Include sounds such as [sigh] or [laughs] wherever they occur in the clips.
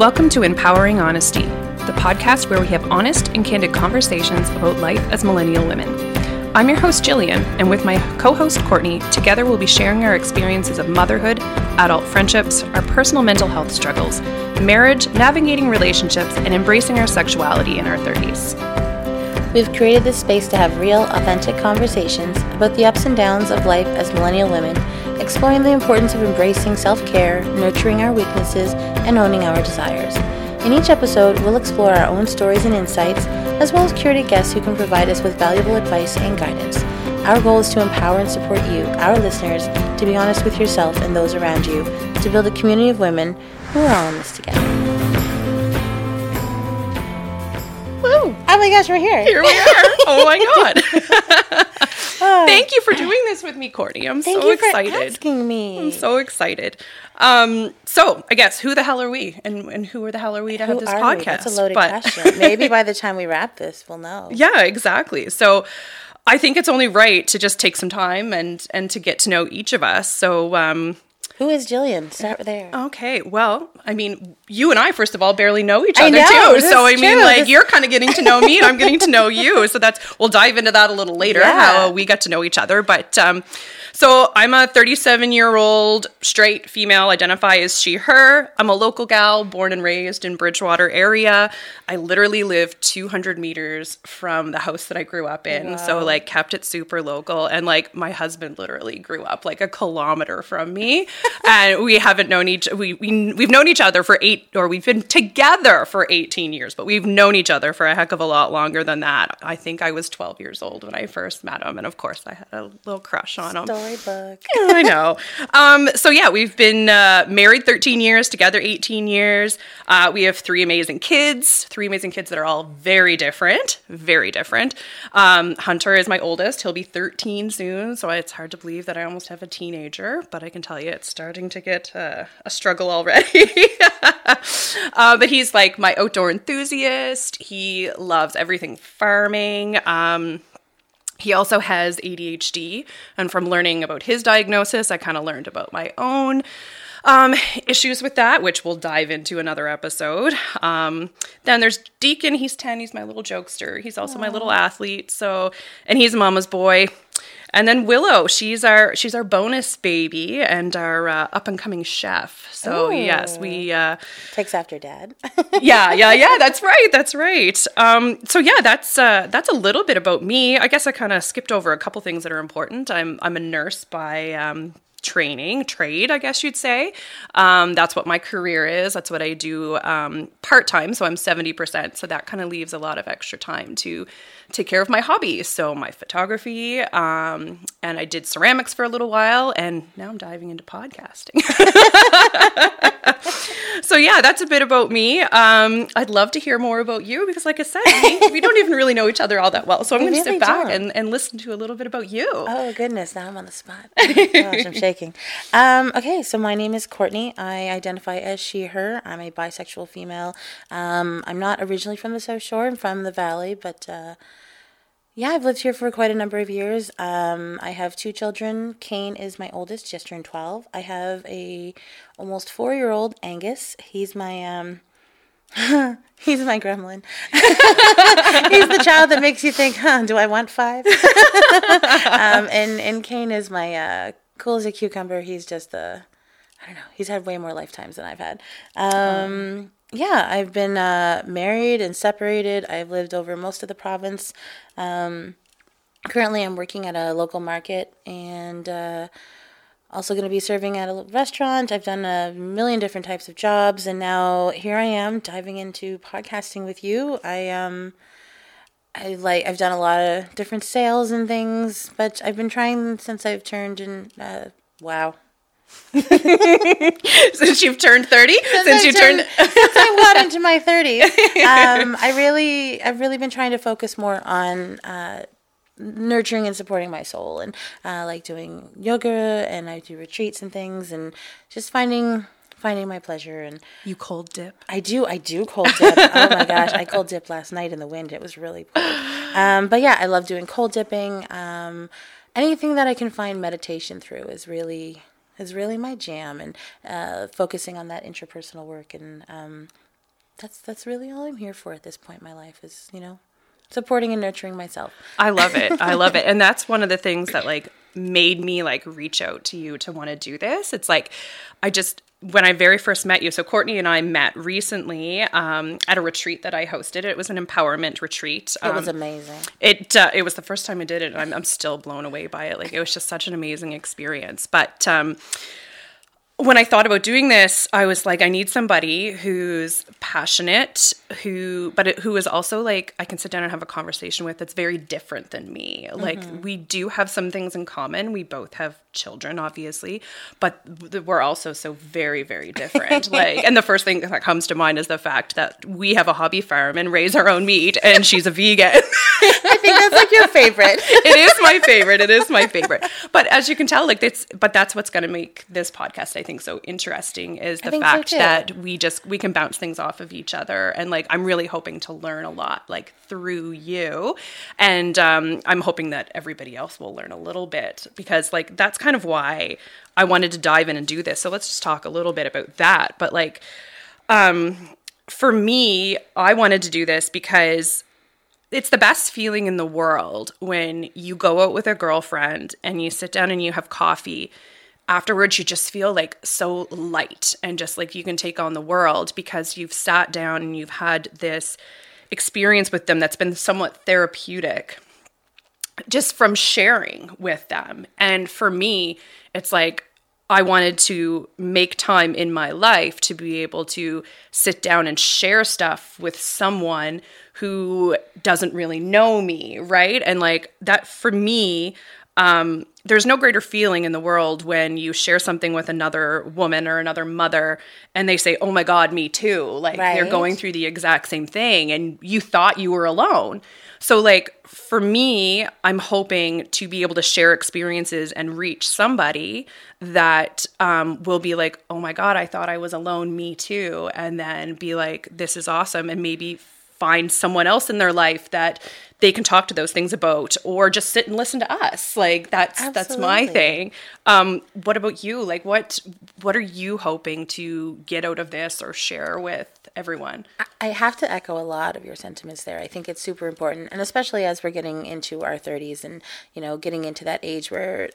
Welcome to Empowering Honesty, the podcast where we have honest and candid conversations about life as millennial women. I'm your host, Gillian, and with my co host, Courtney, together we'll be sharing our experiences of motherhood, adult friendships, our personal mental health struggles, marriage, navigating relationships, and embracing our sexuality in our 30s. We've created this space to have real, authentic conversations about the ups and downs of life as millennial women, exploring the importance of embracing self care, nurturing our weaknesses, and owning our desires. In each episode, we'll explore our own stories and insights, as well as curated guests who can provide us with valuable advice and guidance. Our goal is to empower and support you, our listeners, to be honest with yourself and those around you, to build a community of women who are all in this together. Woo! Oh my gosh, we're here. Here we are. oh my God. [laughs] [sighs] Thank you for doing this with me, Courtney. I'm so excited. Thank so you excited. for asking me. I'm so excited. Um, so I guess who the hell are we, and and who are the hell are we to have this podcast? we? That's a loaded But- question. [laughs] Maybe by the time we wrap this, we'll know. yeah, exactly. So I think it's only right to just take some time and and to get to know each of us. So um, Who is Gillian? Start there. okay, well, I mean, you and I first of all barely know each other know, too. So I mean, true. like This- you're kind of getting to know me, and I'm getting to know [laughs] you. So that's we'll dive into that a little later Yeah. how we got to know each other. But um, so I'm a 37 year old straight female, identify as she, her. I'm a local gal, born and raised in Bridgewater area. I literally live 200 meters from the house that I grew up in. So like kept it super local. And like my husband literally grew up like a kilometer from me. [laughs] and we haven't known each we, we we've known each other for eight or we've been together for 18 years, but we've known each other for a heck of a lot longer than that. I think I was 12 years old when I first met him. And of course I had a little crush on him. Storybook. [laughs] I know. Um, so yeah, we've been uh, married 13 years, together 18 years. Uh, we have three amazing kids, three amazing kids that are all very different, very different. Um, Hunter is my oldest; he'll be 13 soon, so it's hard to believe that I almost have a teenager. But I can tell you, it's starting to get uh, a struggle already. [laughs] uh, but he's like my outdoor enthusiast. He loves everything farming. Um, he also has ADHD, and from learning about his diagnosis, I kind of learned about my own um, issues with that, which we'll dive into another episode. Um, then there's Deacon. He's 10. He's my little jokester. He's also my little athlete. So, and he's mama's boy. And then Willow, she's our she's our bonus baby and our uh, up and coming chef. So yes, we uh, Takes after dad. [laughs] yeah, yeah, yeah. That's right. That's right. Um, so yeah, that's uh, that's a little bit about me. I guess I kind of skipped over a couple things that are important. I'm I'm a nurse by um, training, trade, I guess you'd say. Um, that's what my career is. That's what I do um, part time. So I'm seventy percent. So that kind of leaves a lot of extra time to take care of my hobbies. So my photography, um, and I did ceramics for a little while, and now I'm diving into podcasting. [laughs] [laughs] So yeah, that's a bit about me. Um, I'd love to hear more about you because, like I said, we, we don't even really know each other all that well. So I'm We going to really sit back and, and listen to a little bit about you. Oh goodness, now I'm on the spot. [laughs] Oh, gosh, I'm shaking. Um, okay, so my name is Courtney. I identify as she, her. I'm a bisexual female. Um, I'm not originally from the South Shore. I'm from the Valley, but uh, yeah, I've lived here for quite a number of years. Um, I have two children. Kane is my oldest, just turned 12. I have a almost four year old Angus. He's my um, [laughs] he's my gremlin. [laughs] he's the child that makes you think, huh? Do I want five? [laughs] um, and and Kane is my uh, cool as a cucumber. He's just a, I don't know. He's had way more lifetimes than I've had. Um, yeah, I've been uh, married and separated. I've lived over most of the province. Um, currently, I'm working at a local market and. Uh, also going to be serving at a restaurant. I've done a million different types of jobs, and now here I am diving into podcasting with you. I um, I like I've done a lot of different sales and things, but I've been trying since I've turned in. Uh, wow, [laughs] since you've turned 30, since I you turned. since I got into my thirties, um, I really I've really been trying to focus more on. Uh, nurturing and supporting my soul and uh, like doing yoga and I do retreats and things and just finding finding my pleasure and you cold dip. I do I do cold dip. oh my gosh, I cold dipped last night in the wind. It was really cold. Um, but yeah, I love doing cold dipping. Um, anything that I can find meditation through is really is really my jam and uh, focusing on that interpersonal work and um, that's that's really all I'm here for at this point in my life is you know supporting and nurturing myself. I love it. I love it. [laughs] And that's one of the things that like made me like reach out to you to want to do this. It's like I just when I very first met you, so Courtney and I met recently um, at a retreat that I hosted. It was an empowerment retreat. It was Um, amazing. it uh, it was the first time I did it, and I'm, I'm still blown away by it. Like it was just such an amazing experience. But um, when I thought about doing this, I was like, I need somebody who's passionate, who but it, who is also like I can sit down and have a conversation with. That's very different than me. Like mm-hmm. we do have some things in common. We both have children, obviously, but we're also so very very different. [laughs] like, and the first thing that comes to mind is the fact that we have a hobby farm and raise our own meat, and she's a vegan. [laughs] I think that's like your favorite. [laughs] it is my favorite. It is my favorite. But as you can tell, like it's but that's what's going to make this podcast I think so interesting is the think so, fact that we just we can bounce things off of each other and like I'm really hoping to learn a lot like through you and um I'm hoping that everybody else will learn a little bit because like that's kind of why I wanted to dive in and do this. So let's just talk a little bit about that. But like um for me, I wanted to do this because it's the best feeling in the world when you go out with a girlfriend and you sit down and you have coffee. Afterwards, you just feel like so light and just like you can take on the world because you've sat down and you've had this experience with them that's been somewhat therapeutic just from sharing with them. And for me, it's like I wanted to make time in my life to be able to sit down and share stuff with someone who doesn't really know me, right? And like that for me, um, there's no greater feeling in the world when you share something with another woman or another mother and they say, Oh my God, me too. Like they're going through the exact same thing and you thought you were alone. So, like, for me, I'm hoping to be able to share experiences and reach somebody that um, will be like, oh my God, I thought I was alone, me too. And then be like, this is awesome. And maybe find someone else in their life that they can talk to those things about or just sit and listen to us like that's that's my thing um what about you like what what are you hoping to get out of this or share with everyone I have to echo a lot of your sentiments there. I think it's super important, and especially as we're getting into our 30s and, you know, getting into that age where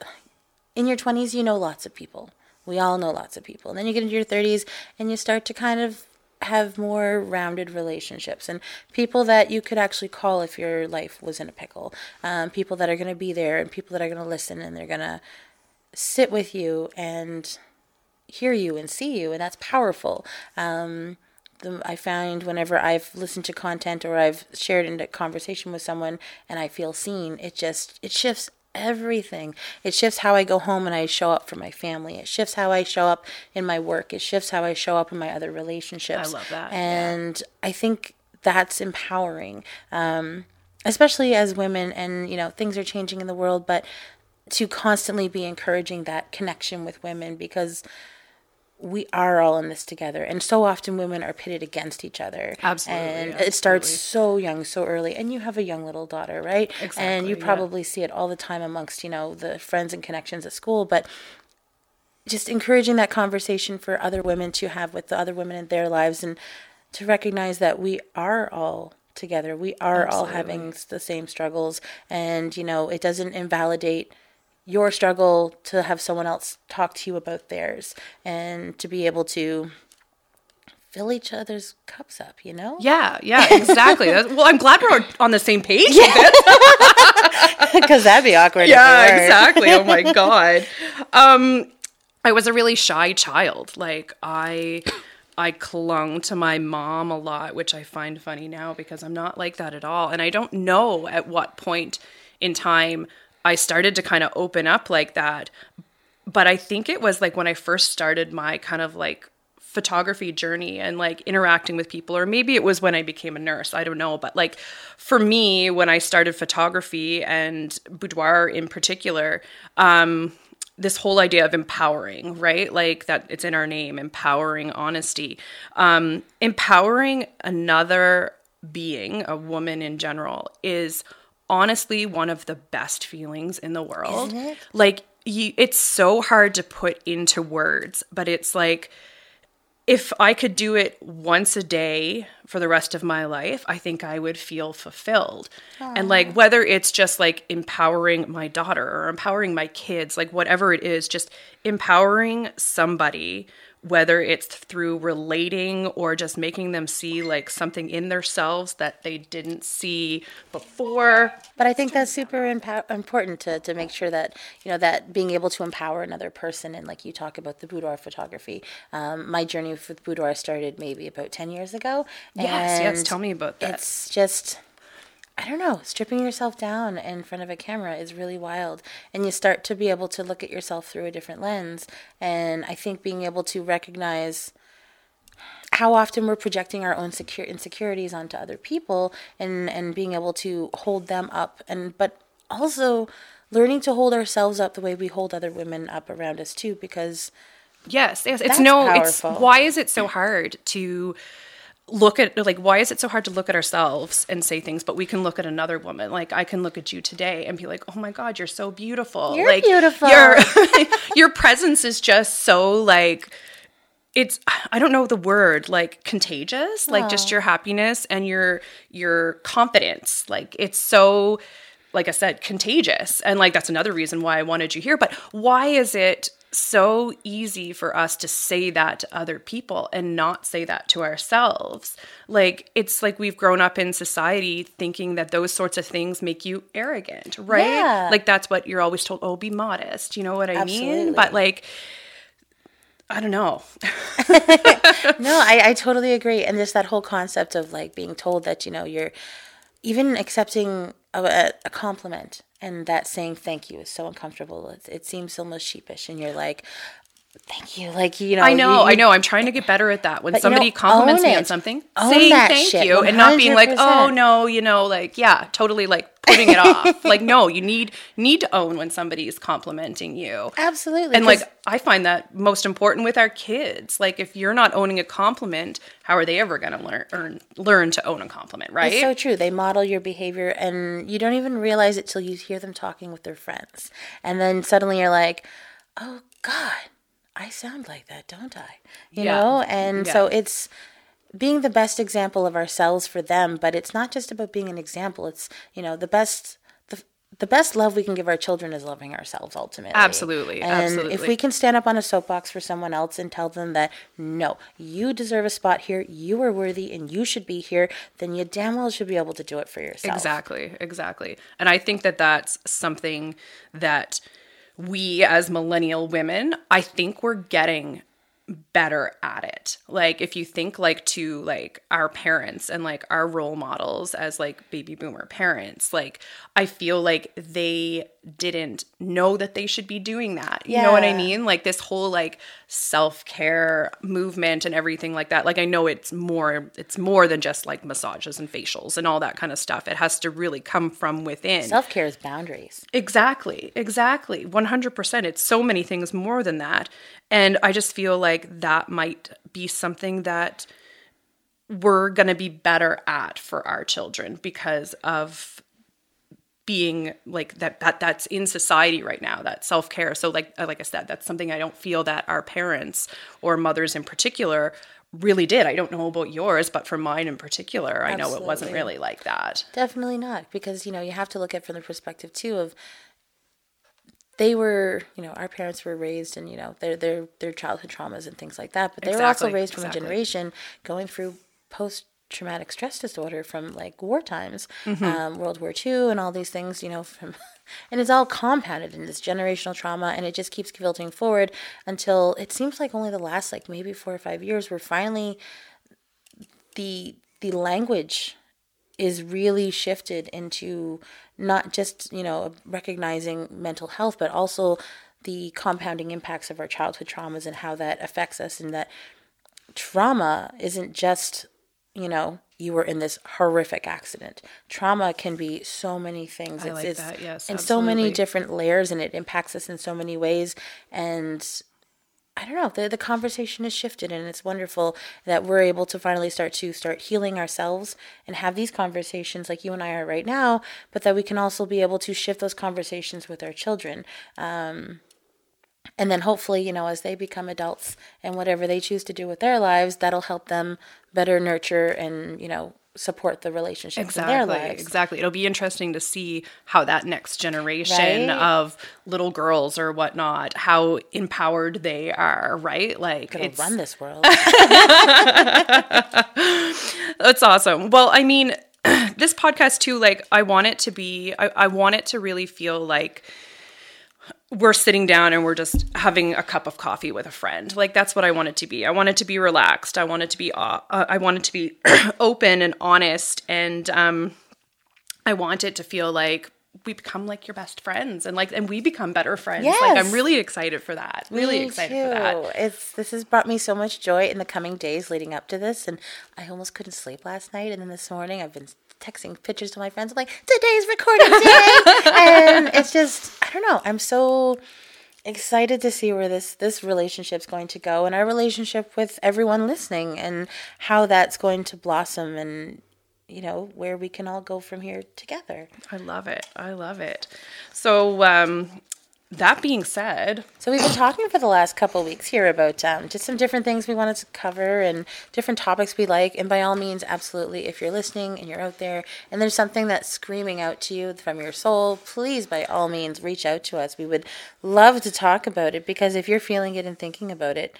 in your 20s, you know lots of people. We all know lots of people. And then you get into your 30s and you start to kind of have more rounded relationships and people that you could actually call if your life was in a pickle. Um, people that are going to be there and people that are going to listen and they're going to sit with you and hear you and see you, and that's powerful. Um, the, I find whenever I've listened to content or I've shared in a conversation with someone and I feel seen, it just it shifts everything. It shifts how I go home and I show up for my family. It shifts how I show up in my work. It shifts how I show up in my other relationships. I love that, yeah. And I think that's empowering. Um, especially as women and you know things are changing in the world but to constantly be encouraging that connection with women because we are all in this together. And so often women are pitted against each other. Absolutely, and it starts so young so early. And you have a young little daughter right? Exactly. and you yeah. probably see it all the time amongst you know the friends and connections at school. But just encouraging that conversation for other women to have with the other women in their lives and to recognize that we are all together. We are all having the same struggles. And you know it doesn't invalidate your struggle to have someone else talk to you about theirs and to be able to fill each other's cups up you know Yeah, yeah, exactly. Well, I'm glad we're on the same page. because [laughs] that'd be awkward yeah, exactly. Oh my [laughs] god. Um, I was a really shy child. Like I, I clung to my mom a lot, which I find funny now because I'm not like that at all. And I don't know at what point in time I started to kind of open up like that. But I think it was like when I first started my kind of like photography journey and like interacting with people or maybe it was when I became a nurse I don't know. But like for me when I started photography and boudoir in particular um this whole idea of empowering right? Like that it's in our name empowering honesty. Um empowering another being a woman in general is honestly one of the best feelings in the world Isn't it? like you it's so hard to put into words but it's like if I could do it once a day for the rest of my life, I think I would feel fulfilled. And like whether it's just like empowering my daughter or empowering my kids, like whatever it is, just empowering somebody whether it's through relating or just making them see like something in themselves that they didn't see before. But I think that's super impo- important to, to make sure that, you know, that being able to empower another person and like you talk about the boudoir photography. Um, my journey with boudoir started maybe about 10 years ago. Yes, yes, tell me about that. It's just, I don't know, stripping yourself down in front of a camera is really wild. And you start to be able to look at yourself through a different lens. And I think being able to recognize how often we're projecting our own secure insecurities onto other people and, and being able to hold them up and but also learning to hold ourselves up the way we hold other women up around us too because Yes, yes. It's That's no it's why is it so hard to look at like why is it so hard to look at ourselves and say things but we can look at another woman? Like i can look at you today and be like oh my god you're so beautiful. You're like beautiful. your [laughs] [laughs] your presence is just so like it's i don't know the word like contagious like just oh. your happiness and your your confidence. Like it's so like i said contagious. And like that's another reason why i wanted you here. But why is it so easy for us to say that to other people and not say that to ourselves like it's like we've grown up in society thinking that those sorts of things make you arrogant right Yeah. like that's what you're always told oh be modest you know what i Absolutely. mean but like I don't know. [laughs] no, I, I totally agree. And just that whole concept of like being told that, you know, you're even accepting a, a, compliment and that saying thank you is so uncomfortable. It, it seems almost sheepish. And you're like, thank you. Like, you know, I know, you- I know. I'm trying to get better at that. When But, you somebody know, compliments me on something, Own saying thank shit, you and not being like, oh no, you know, like yeah, totally like putting it off. [laughs] Like no, you need need to own when somebody is complimenting you. Absolutely. And like I find that most important with our kids. Like if you're not owning a compliment, how are they ever going to learn earn, learn to own a compliment, right? It's so true. They model your behavior, and you don't even realize it till you hear them talking with their friends, and then suddenly you're like, "Oh God, I sound like that, don't I?" You Yeah. know. And so it's being the best example of ourselves for them, but it's not just about being an example. It's you know the best. The, the best love we can give our children is loving ourselves ultimately. Absolutely, And if we can stand up on a soapbox for someone else and tell them that no, you deserve a spot here, you are worthy and you should be here, then you damn well should be able to do it for yourself. Exactly, exactly. And I think that that's something that we as millennial women, I think we're getting better at it. Like if you think like to like our parents and like our role models as like baby boomer parents, like I feel like they didn't know that they should be doing that. You know what I mean? Like this whole like self-care movement and everything like that. Like I know it's more it's more than just like massages and facials and all that kind of stuff. It has to really come from within. Self care is boundaries. Exactly, exactly. 100%. It's so many things more than that. And I just feel like that might be something that we're going to be better at for our children because of being like that that that's in society right now that self-care. So like uh, like i said that's something i don't feel that our parents or mothers in particular really did. I don't know about yours but for mine in particular i know it wasn't really like that. Definitely not, because you know you have to look at it from the perspective too of they were, you know, our parents were raised in, you know, their their their childhood traumas and things like that, but they were also raised from exactly. a generation going through post traumatic stress disorder from like war times, Mm-hmm. um, World War II, and all these things, you know, from [laughs] and it's all compounded in this generational trauma, and it just keeps filtering forward until it seems like only the last like maybe four or five years we're finally the the language is really shifted into not just you know recognizing mental health but also the compounding impacts of our childhood traumas and how that affects us and that trauma isn't just you know you were in this horrific accident trauma can be so many things I like that, yes, and so many different layers and it impacts us in so many ways and I don't know. The the conversation has shifted, and it's wonderful that we're able to finally start to start healing ourselves and have these conversations like you and I are right now. But that we can also be able to shift those conversations with our children. Um, and then hopefully, you know, as they become adults and whatever they choose to do with their lives, that'll help them better nurture and, you know, support the relationships exactly, in their lives. Exactly. It'll be interesting to see how that next generation Right? of little girls or whatnot, how empowered they are, right? Like Gonna it's run this world. [laughs] That's awesome. Well, I mean, [clears throat] this podcast too, like I want it to be I, I want it to really feel like we're sitting down and we're just having a cup of coffee with a friend. Like that's what I want it to be. I want it to be relaxed. I want it to be uh, I want it to be [clears throat] open and honest and um I want it to feel like we become like your best friends and like and we become better friends. Like I'm really excited for that. Really Me excited too. for that. It's this has brought me so much joy in the coming days leading up to this, and I almost couldn't sleep last night. And then this morning, I've been texting pictures to my friends. I'm like, "Today's recording day," [laughs] and it's just I don't know. I'm so excited to see where this this relationship's going to go, and our relationship with everyone listening, and how that's going to blossom, and you know where we can all go from here together. I love it. I love it. So um that being said, So we've been talking for the last couple weeks here about um, just some different things we wanted to cover and different topics we like. And by all means, absolutely, if you're listening and you're out there and there's something that's screaming out to you from your soul, please, by all means, reach out to us. We would love to talk about it because if you're feeling it and thinking about it,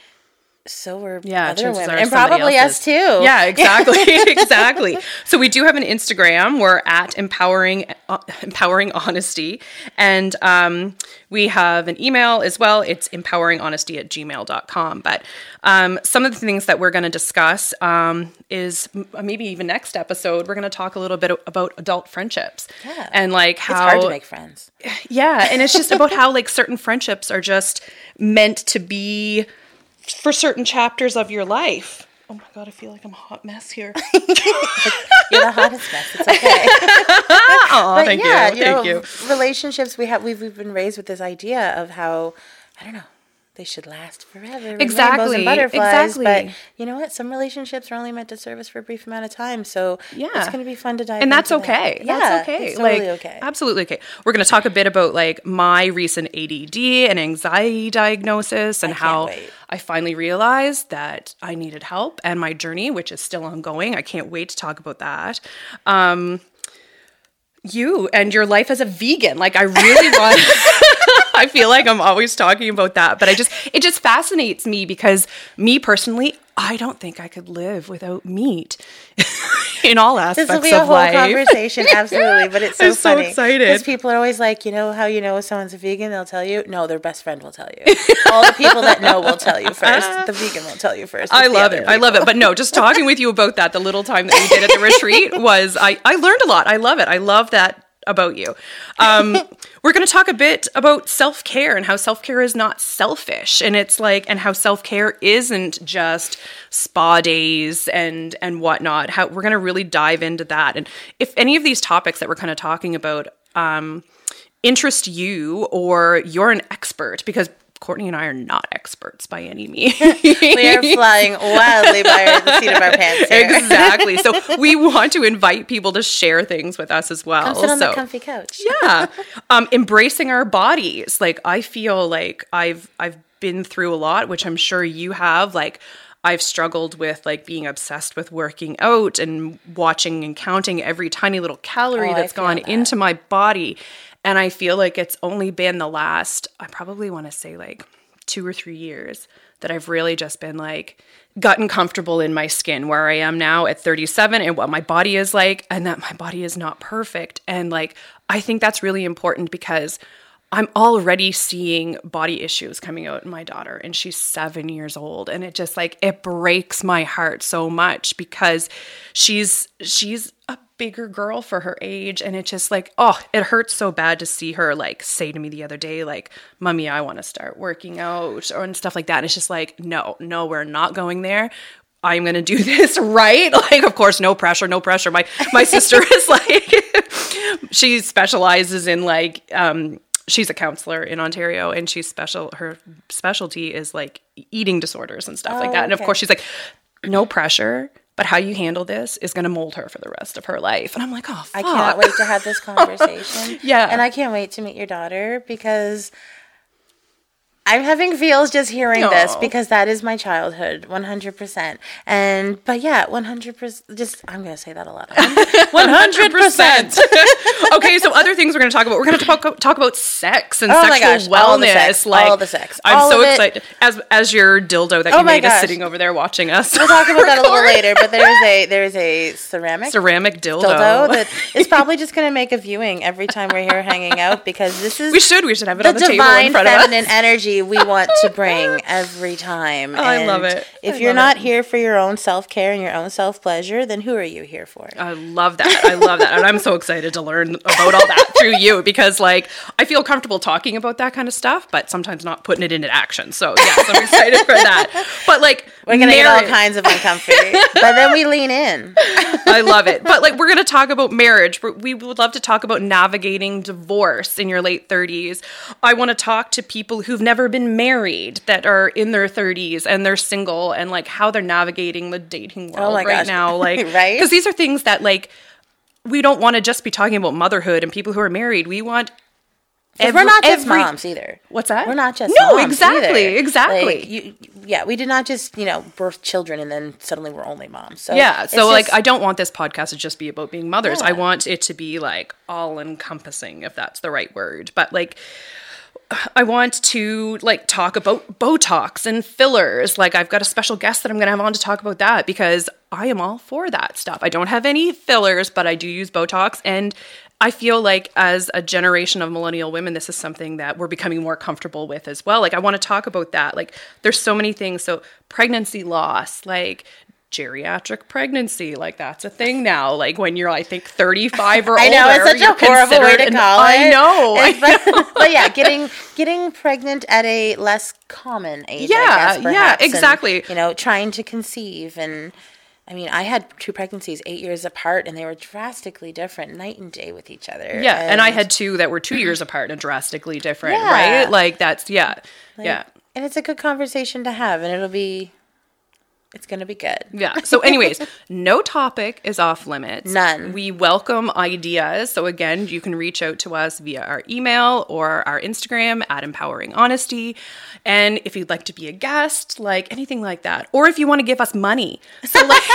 so are Yeah, other women, and probably else us too. Yeah, [laughs] exactly, [laughs] exactly. So we do have an Instagram. We're at empowering uh, empowering honesty, and um, we have an email as well. It's empoweringhonesty at gmail.com. But um, some of the things that we're going to discuss um, is m- maybe even next episode. We're going to talk a little bit about adult friendships Yeah. and like how It's hard to make friends. yeah, and it's just about how like certain friendships are just meant to be for certain chapters of your life. Oh my god, I feel like I'm a hot mess here. [laughs] You're the hottest mess. It's okay. Oh, [laughs] but thank yeah, you, thank know, you. relationships we have we've, we've been raised with this idea of how I don't know they should last forever. Exactly, butterflies. But you know what? Some relationships are only meant to serve us for a brief amount of time. So Yeah. it's going to be fun to dive. and that's into that. okay. Yeah, that's okay. It's totally like, okay. Absolutely okay. We're going to talk a bit about like my recent ADD and anxiety diagnosis and can't how wait. I finally realized that I needed help and my journey, which is still ongoing. I can't wait to talk about that. Um, you and your life as a vegan. Like I really [laughs] want [laughs] I feel like I'm always talking about that, but I just it just fascinates me because me personally, I don't think I could live without meat [laughs] in all aspects. This aspects will be a of whole life. conversation, [laughs] absolutely. But it's so I'm so funny excited. because people are always like, you know, how you know if someone's a vegan? They'll tell you. No, their best friend will tell you. All the people that know will tell you first. The vegan won't tell you first. I love it. I love it. But no, just talking with you about that, the little time that we did at the retreat was I, I learned a lot. I love it. I love that about you. Um, [laughs] we're going to talk a bit about self care and how self care is not selfish, and it's like, and how self care isn't just spa days and and whatnot. How we're going to really dive into that, and if any of these topics that we're kind of talking about um, interest you or you're an expert, because Courtney and I are not experts by any means. [laughs] We are flying wildly by the seat of our pants. Here. exactly. So [laughs] we want to invite people to share things with us as well. Come sit on so the comfy couch. yeah, um, embracing our bodies. Like I feel like I've I've been through a lot, which I'm sure you have. Like I've struggled with like being obsessed with working out and watching and counting every tiny little calorie Oh, that's gone that. into my body. And I feel like it's only been the last, I probably want to say like two or three years that I've really just been like gotten comfortable in my skin where I am now at 37 and what my body is like and that my body is not perfect. And like, I think that's really important because I'm already seeing body issues coming out in my daughter, and she's seven years old. And it just like, it breaks my heart so much because she's, she's a bigger girl for her age. And it just like, oh, it hurts so bad to see her like say to me the other day, like, Mummy, I want to start working out or and stuff like that. And it's just like, no, no, we're not going there. I'm gonna do [laughs] this right. Like, of course, no pressure, no pressure. My my sister is [laughs] like, she specializes in like, um, she's a counselor in Ontario, and she's special. Her specialty is like eating disorders and stuff like Oh, that. And of course, she's like, no pressure, but how you handle this is gonna mold her for the rest of her life. And I'm like, oh, I can't wait to have this [laughs] conversation. Yeah. And I can't wait to meet your daughter because I'm having feels just hearing this because that is my childhood, 100%. And, but yeah, 100%, just, I'm going to say that a lot. [laughs] 100%. [laughs] okay, so other things we're going to talk about. We're going to talk talk about sex and Oh sexual gosh, all the wellness. sex, like all the sex, I'm all so it. excited as as your dildo that Oh you made is sitting over there watching us. We'll talk about that a little [laughs] later, but there is a, there is a ceramic Ceramic dildo. dildo that is probably just going to make a viewing every time we're here hanging out because this is we should we should have it the on the table in front of us. feminine energy we want to bring every time. Oh, [laughs] I love it. If I you're not it. here for your own self care and your own self pleasure, then who are you here for? I love that. I love that. And I'm so excited to learn about all that through you because like I feel comfortable talking about that kind of stuff, but sometimes not putting it into action. So yes, I'm excited for that. But like We're gonna get all kinds of uncomfy, but then we lean in. I love it. But like, we're going to talk about marriage. We would love to talk about navigating divorce in your late 30s. I want to talk to people who've never been married that are in their 30s and they're single and like how they're navigating the dating oh world Oh right gosh. now. [laughs] Like, Right? Because these are things that like, we don't want to just be talking about motherhood and people who are married. We want every- we're not just every- moms either. What's that? We're not just No, moms exactly, either. exactly. Like, you, yeah, we did not just you know birth children and then suddenly we're only moms. So Yeah. So, like, I don't want this podcast to just be about being mothers. I want it to be like all encompassing, if that's the right word. But like, I want to like talk about Botox and fillers. Like, I've got a special guest that I'm going to have on to talk about that because I am all for that stuff. I don't have any fillers, but I do use Botox. And I feel like as a generation of millennial women, this is something that we're becoming more comfortable with as well. Like, I want to talk about that. Like, there's so many things. So, pregnancy loss, like, geriatric pregnancy like that's a thing now like when you're i think 35 or [laughs] I know older, it's such a horrible way to an- call it. i know It's- but, [laughs] but yeah, getting getting pregnant at a less common age. Yeah, I guess, yeah, perhaps, and, exactly. you know, trying to conceive and. I mean, I had two pregnancies eight years apart, and they were drastically different, night and day with each other. Yeah, and I had two that were two years apart and drastically different, Yeah. right? Like that's yeah, yeah, and it's a good conversation to have, and it'll be, it's gonna be good. yeah. So, anyways, no topic is off limits. None. We welcome ideas. So again, you can reach out to us via our email or our Instagram at Empowering Honesty. And if you'd like to be a guest, like anything like that, or if you want to give us money, so like. [laughs]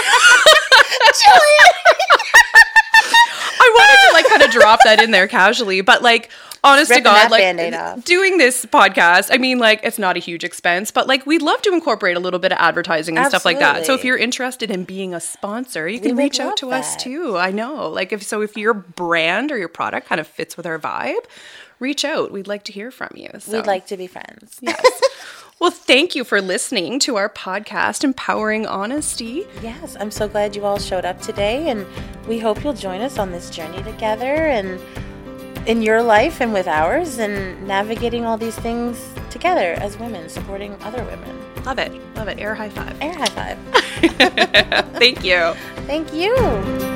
I wanted to like kind of drop that in there casually, but like honest to God, like doing this podcast, I mean, like it's not a huge expense, but like we'd love to incorporate a little bit of advertising and stuff like that. So if you're interested in being a sponsor, you can would reach out to us too. I know, like if so, if your brand or your product kind of fits with our vibe, reach out. We'd like to hear from you. So. We'd like to be friends. Yes. [laughs] well, thank you for listening to our podcast, Empowering Honesty. Yes, I'm so glad you all showed up today, and we hope you'll join us on this journey together and in your life and with ours, and navigating all these things together as women, supporting other women. Love it. Love it. Air high five. Air high five. [laughs] Thank you. Thank you.